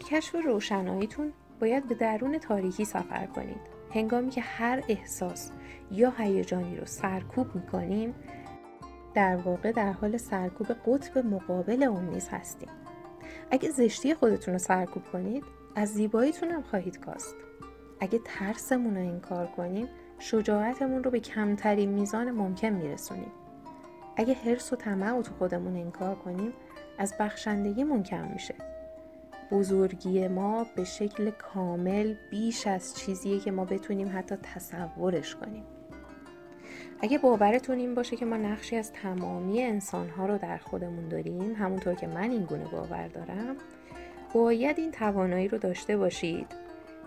کشف روشناییتون باید به درون تاریکی سفر کنید. هنگامی که هر احساس یا هیجانی رو سرکوب می‌کنیم در واقع در حال سرکوب قطب مقابل اون نیز هستیم. اگه زشتی خودتون رو سرکوب کنید از زیباییتون هم خواهید کاست. اگه ترسمون رو انکار کنیم شجاعتمون رو به کمترین میزان ممکن میرسونیم. اگه حرس و طمع رو تو خودمون انکار کنیم از بخشندگیمون کم میشه. بزرگی ما به شکل کامل بیش از چیزیه که ما بتونیم حتی تصورش کنیم. اگه باورتون این باشه که ما نقشی از تمامی انسانها رو در خودمون داریم همونطور که من این گونه باور دارم باید این توانایی رو داشته باشید.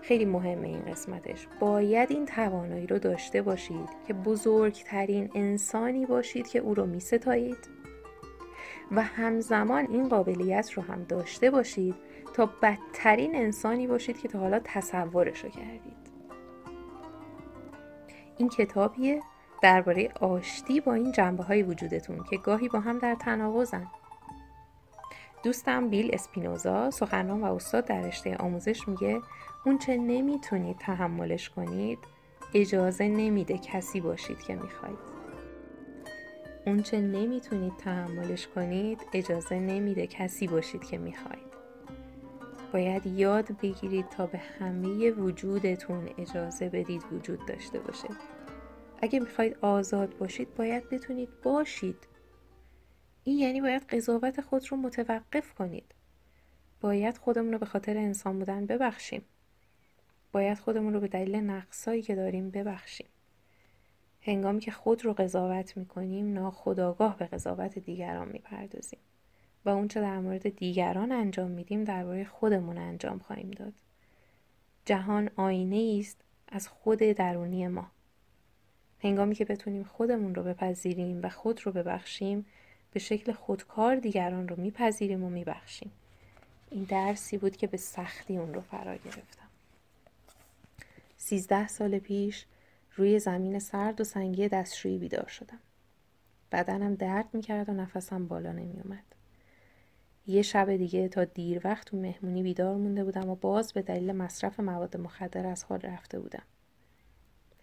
خیلی مهمه این قسمتش. باید این توانایی رو داشته باشید که بزرگترین انسانی باشید که او رو می ستایید و همزمان این قابلیت رو هم داشته باشید تا بدترین انسانی باشید که تا حالا تصورش رو کردید. این کتابیه درباره آشتی با این جنبه های وجودتون که گاهی با هم در تناقضن. دوستم بیل اسپینوزا سخنران و استاد در رشته آموزش میگه اون چه نمی‌تونید تحملش کنید اجازه نمیده کسی باشید که می‌خواید. اون چه نمی‌تونید تحملش کنید اجازه نمیده کسی باشید که می‌خواید. باید یاد بگیرید تا به همه وجودتون اجازه بدید وجود داشته باشه. اگه می‌خواید آزاد باشید باید بتونید باشید. این یعنی باید قضاوت خود رو متوقف کنید. باید خودمون رو به خاطر انسان بودن ببخشیم. باید خودمون رو به دلیل نقصایی که داریم ببخشیم. هنگامی که خود رو قضاوت می‌کنیم ناخداگاه به قضاوت دیگران می‌پردازیم. و اونچه در مورد دیگران انجام میدیم درباره خودمون انجام خواهیم داد. جهان آینه است از خود درونی ما. هنگامی که بتونیم خودمون رو بپذیریم و خود رو ببخشیم به شکل خودکار دیگران رو میپذیریم و میبخشیم. این درسی بود که به سختی اون رو فرا گرفتم. سیزده سال پیش روی زمین سرد و سنگی دستشویی بیدار شدم. بدنم درد می‌کرد و نفسم بالا نمیومد یه شب دیگه تا دیر وقت تو مهمونی بیدار مونده بودم و باز به دلیل مصرف مواد مخدر از حال رفته بودم.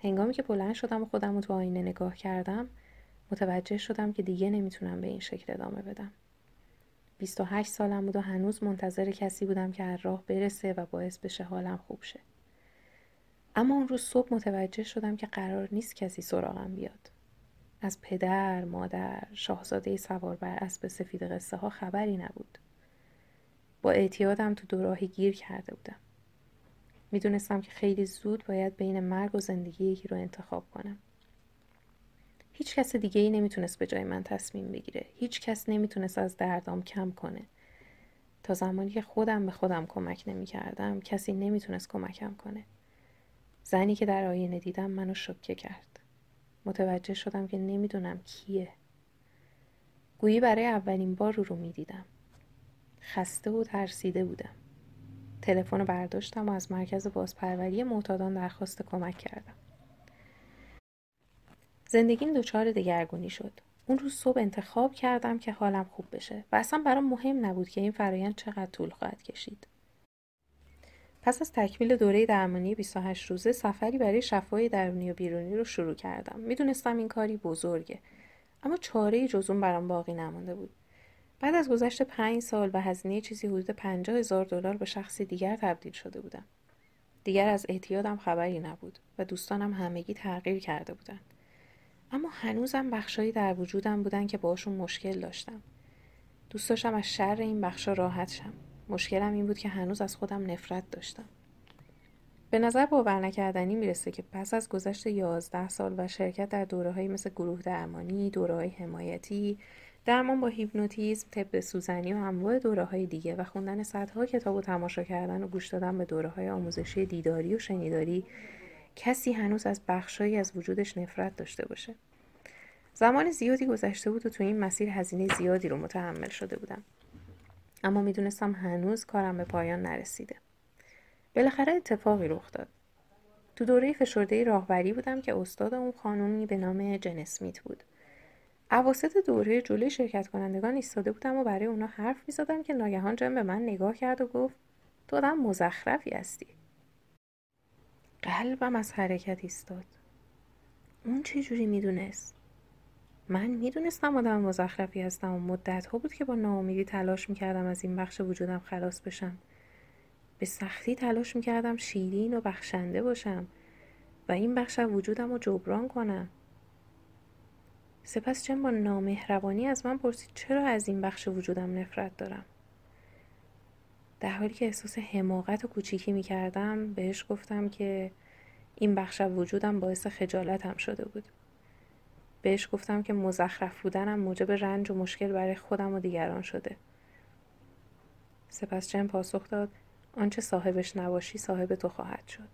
هنگامی که بلند شدم و خودم رو تو آینه نگاه کردم متوجه شدم که دیگه نمی‌تونم به این شکل ادامه بدم. 28 سالم بود و هنوز منتظر کسی بودم که از راه برسه و باعث بشه حالم خوب شه. اما اون روز صبح متوجه شدم که قرار نیست کسی سراغم بیاد. از پدر، مادر، شاهزاده سوار بر اسب سفید قصه ها خبری نبود. با اعتیادم تو دوراهی گیر کرده بودم. می‌دونستم که خیلی زود باید بین مرگ و زندگی یکی رو انتخاب کنم. هیچ کس دیگه ای نمی‌تونست به جای من تصمیم بگیره. هیچ کس نمی‌تونست از دردام کم کنه. تا زمانی که خودم به خودم کمک نمی‌کردم کسی نمی‌تونست کمکم کنه. زنی که در آینه دیدم منو شکه کرد. متوجه شدم که نمی‌دونم کیه. گویی برای اولین بار رو رو می‌دیدم. خسته و ترسیده بودم. تلفن برداشتم و از مرکز بازپروری معتادان درخواست کمک کردم. زندگیم دچار دگرگونی شد. اون روز صبح انتخاب کردم که حالم خوب بشه و اصلا برام مهم نبود که این فرایند چقدر طول خواهد کشید. پس از تکمیل دوره درمانی 28 روزه سفری برای شفای درونی و بیرونی رو شروع کردم. می‌دونستم این کاری بزرگه. اما چاره جز اون برام باقی نمانده بود. بعد از گذشت پنج سال و هزینه چیزی حدود پنجاه هزار دلار به شخصی دیگر تبدیل شده بودم. دیگر از اعتیادم خبری نبود و دوستانم همگی تغییر کرده بودند. اما هنوزم بخشایی در وجودم بودن که باشون مشکل داشتم. دوست داشتم از شر این بخشا راحت شم. مشکلم این بود که هنوز از خودم نفرت داشتم. به نظر باور نکردنی می‌رسه که پس از گذشت یازده سال و شرکت در دوره مثل گروه درمانی، دوره های حمایتی، درمان با هیپنوتیزم، طب سوزنی و انواع دوره های دیگه و خوندن صدها کتاب و تماشا کردن و گوش دادن به دوره های آموزشی دیداری و شنیداری کسی هنوز از بخشهایی از وجودش نفرت داشته باشه. زمان زیادی گذشته بود و تو این مسیر هزینه زیادی رو متحمل شده بودم. اما می‌دونستم هنوز کارم به پایان نرسیده. بالاخره اتفاقی رخ داد. تو دوره فشرده راهبری بودم که استاد اون خانومی به نام جن اسمیت بود. اواسط دوره جلوی شرکت کنندگان ایستاده بودم و برای اونا حرف می‌زدم که ناگهان جن به من نگاه کرد و گفت تو آدم مزخرفی هستی. قلبم از حرکت ایستاد. اون چه جوری می‌دونست؟ من می‌دونستم آدم مزخرفی هستم و مدت ها بود که با ناامیدی تلاش می‌کردم از این بخش وجودم خلاص بشم. به سختی تلاش می‌کردم شیرین و بخشنده باشم و این بخش وجودم رو جبران کنم. سپس چند با نامهربانی از من پرسید چرا از این بخش وجودم نفرت دارم؟ در حالی که احساس حماقت و کوچیکی می کردم بهش گفتم که این بخش وجودم باعث خجالتم شده بود. بهش گفتم که مزخرف بودنم موجب رنج و مشکل برای خودم و دیگران شده. سپس جن پاسخ داد آنچه صاحبش نباشی صاحب تو خواهد شد.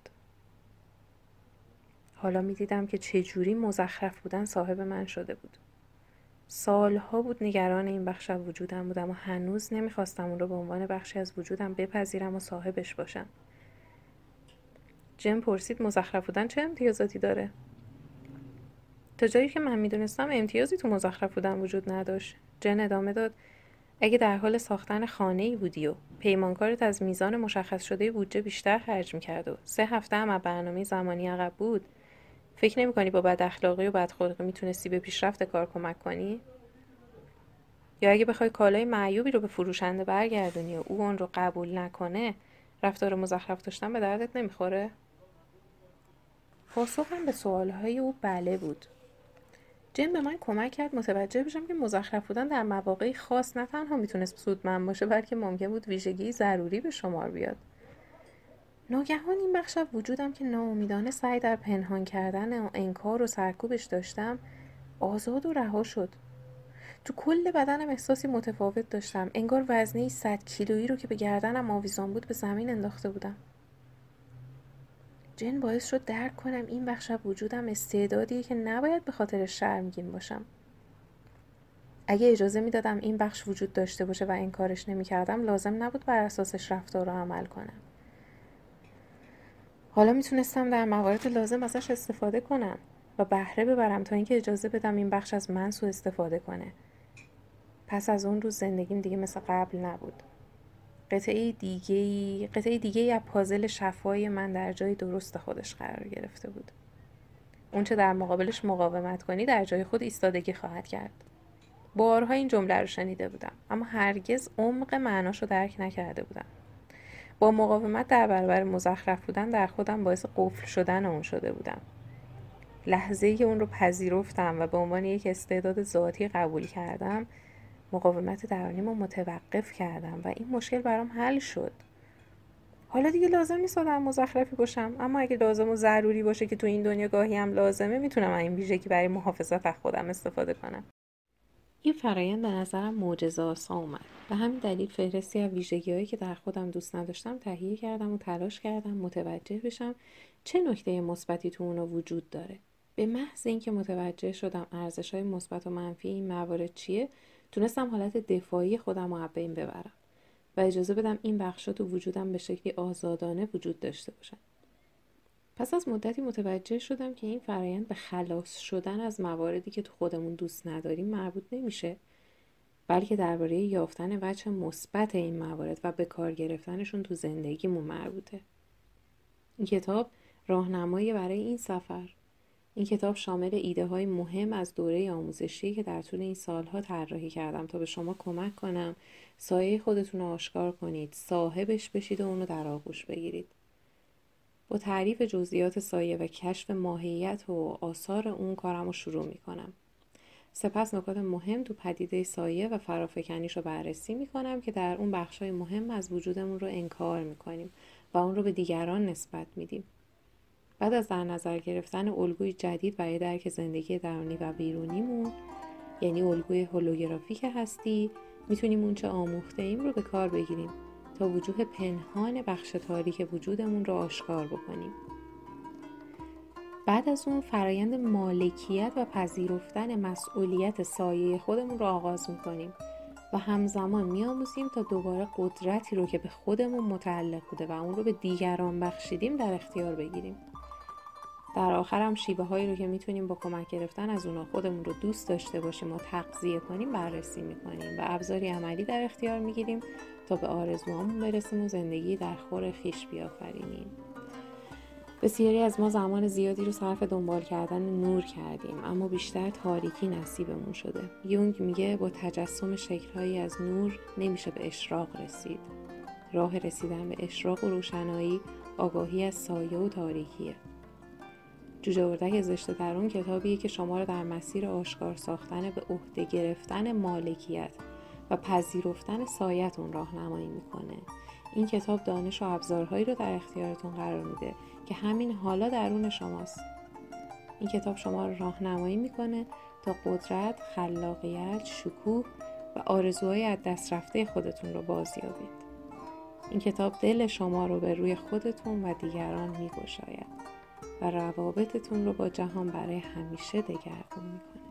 حالا می دیدم که چجوری مزخرف بودن صاحب من شده بود. سالها بود نگران این بخش از وجودم بودم و هنوز نمی‌خواستم اون رو به عنوان بخشی از وجودم بپذیرم و صاحبش باشم. جم پرسید مزخرف بودن چه امتیازاتی داره؟ تا جایی که من می‌دونستم امتیازی تو مزخرف بودن وجود نداشت جن ادامه داد اگه در حال ساختن خانه ای بودی و پیمانکارت از میزان مشخص شده بودجه بیشتر خرج می‌کرد و سه هفته هم برنامه زمانی عقب بود فکر نمی کنی با بد اخلاقی و بدخلقی می‌تونستی به پیشرفت کار کمک کنی؟ یا اگه بخوای کالای معیوبی رو به فروشنده برگردونی و او اون رو قبول نکنه رفتار مزخرف داشتن به دردت نمی‌خوره؟ پاسخم به سوالهای او بله بود جن به من کمک کرد متوجه بشم که مزخرف بودن در مواقعی خاص نه تنها می‌تونست سودمند باشه بلکه ممکن بود ویژگی ضروری به شمار بیاد. ناگهان این بخش از وجودم که ناامیدانه سعی در پنهان کردن و انکار و سرکوبش داشتم آزاد و رها شد. تو کل بدنم احساسی متفاوت داشتم. انگار وزنه 100 کیلویی رو که به گردنم آویزان بود به زمین انداخته بودم. جن باعث شد درک کنم این بخش از وجودم استعدادیه که نباید به خاطر شرمگین باشم. اگه اجازه می‌دادم این بخش وجود داشته باشه و انکارش نمی‌کردم لازم نبود بر اساسش رفتار و عمل کنم. حالا می‌تونستم در موارد لازم ازش استفاده کنم و بهره ببرم تا اینکه اجازه بدم این بخش از من سو استفاده کنه. پس از اون روز زندگیم دیگه مثل قبل نبود. قطعه دیگه قطعه دیگه از پازل شفای من در جای درست خودش قرار گرفته بود. اونچه در مقابلش مقاومت کنی در جای خود ایستادگی خواهد کرد. بارها این جمله رو شنیده بودم اما هرگز عمق معناش رو درک نکرده بودم. با مقاومت در برابر مزخرف بودن در خودم باعث قفل شدن اون شده بودم. لحظه ای اون رو پذیرفتم و به عنوان یک استعداد ذاتی قبول کردم مقاومت درونیمو متوقف کردم و این مشکل برام حل شد. حالا دیگه لازم نیست آدم مزخرفی باشم اما اگه لازم و ضروری باشه که تو این دنیا گاهی هم لازمه می‌تونم این ویژگی برای محافظت از خودم استفاده کنم. این فرایند به نظرم معجزه آسا اومد. به همین دلیل فهرستی از ویژگی هایی که در خودم دوست نداشتم تهیه کردم و تلاش کردم متوجه بشم چه نکته مثبتی تو اونا وجود داره. به محض اینکه متوجه شدم ارزش های مثبت و منفی این موارد چیه تونستم حالت دفاعی خودم رو بین ببرم و اجازه بدم این بخشا تو وجودم به شکلی آزادانه وجود داشته باشن. پس از مدتی متوجه شدم که این فرایند به خلاص شدن از مواردی که تو خودمون دوست نداریم مربوط نمیشه بلکه درباره یافتن وجه مثبت این موارد و به کار گرفتنشون تو زندگیمون مربوطه. این کتاب راهنمایی برای این سفر این کتاب شامل ایده های مهم از دوره آموزشی که در طول این سالها طراحی کردم تا به شما کمک کنم سایه خودتون رو آشکار کنید صاحبش بشید و اونو در آغوش بگیرید با تعریف جزئیات سایه و کشف ماهیت و آثار اون کارم رو شروع می کنم. سپس نکات مهم تو پدیده سایه و فرافکنیش رو بررسی می کنم که در اون بخشای مهم از وجودمون رو انکار می کنیم و اون رو به دیگران نسبت میدیم. بعد از در نظر گرفتن الگوی جدید برای درک زندگی درونی و بیرونیمون یعنی الگوی هولوگرافیک هستی می‌تونیم اونچه آموخته ایم رو به کار بگیریم تا وجوه پنهان بخش تاریک وجودمون رو آشکار بکنیم. بعد از اون فرایند مالکیت و پذیرفتن مسئولیت سایه خودمون رو آغاز می‌کنیم و همزمان میآموزیم تا دوباره قدرتی رو که به خودمون متعلق بوده و اون رو به دیگران بخشیدیم در اختیار بگیریم. در آخرم شیبه هایی رو که می‌تونیم با کمک گرفتن از اونا خودمون رو دوست داشته باشیم و تغذیه کنیم بررسی می‌کنیم و ابزاری عملی در اختیار می‌گیریم تا به آرزوهامون برسیم و زندگی در خور خیش بیافرینیم. بسیاری از ما زمان زیادی رو صرف دنبال کردن نور کردیم اما بیشتر تاریکی نصیبمون شده. یونگ میگه با تجسم شکلهایی از نور نمیشه به اشراق رسید. راه رسیدن به اشراق و روشنایی آگاهی از سایه و تاریکیه. جوجه اردک زشته در اون کتابیه که شما رو در مسیر آشکار ساختن به عهده گرفتن مالکیت و پذیرفتن سایتون راهنمایی می‌کنه. این کتاب دانش و ابزارهایی رو در اختیارتون قرار میده که همین حالا درون شماست. این کتاب شما رو راهنمایی می‌کنه تا قدرت، خلاقیت، شکوه و آرزوهای از دست رفته خودتون رو بازیابید. این کتاب دل شما رو به روی خودتون و دیگران میگشاید. و روابطتون رو با جهان برای همیشه دگرگون می‌کنه.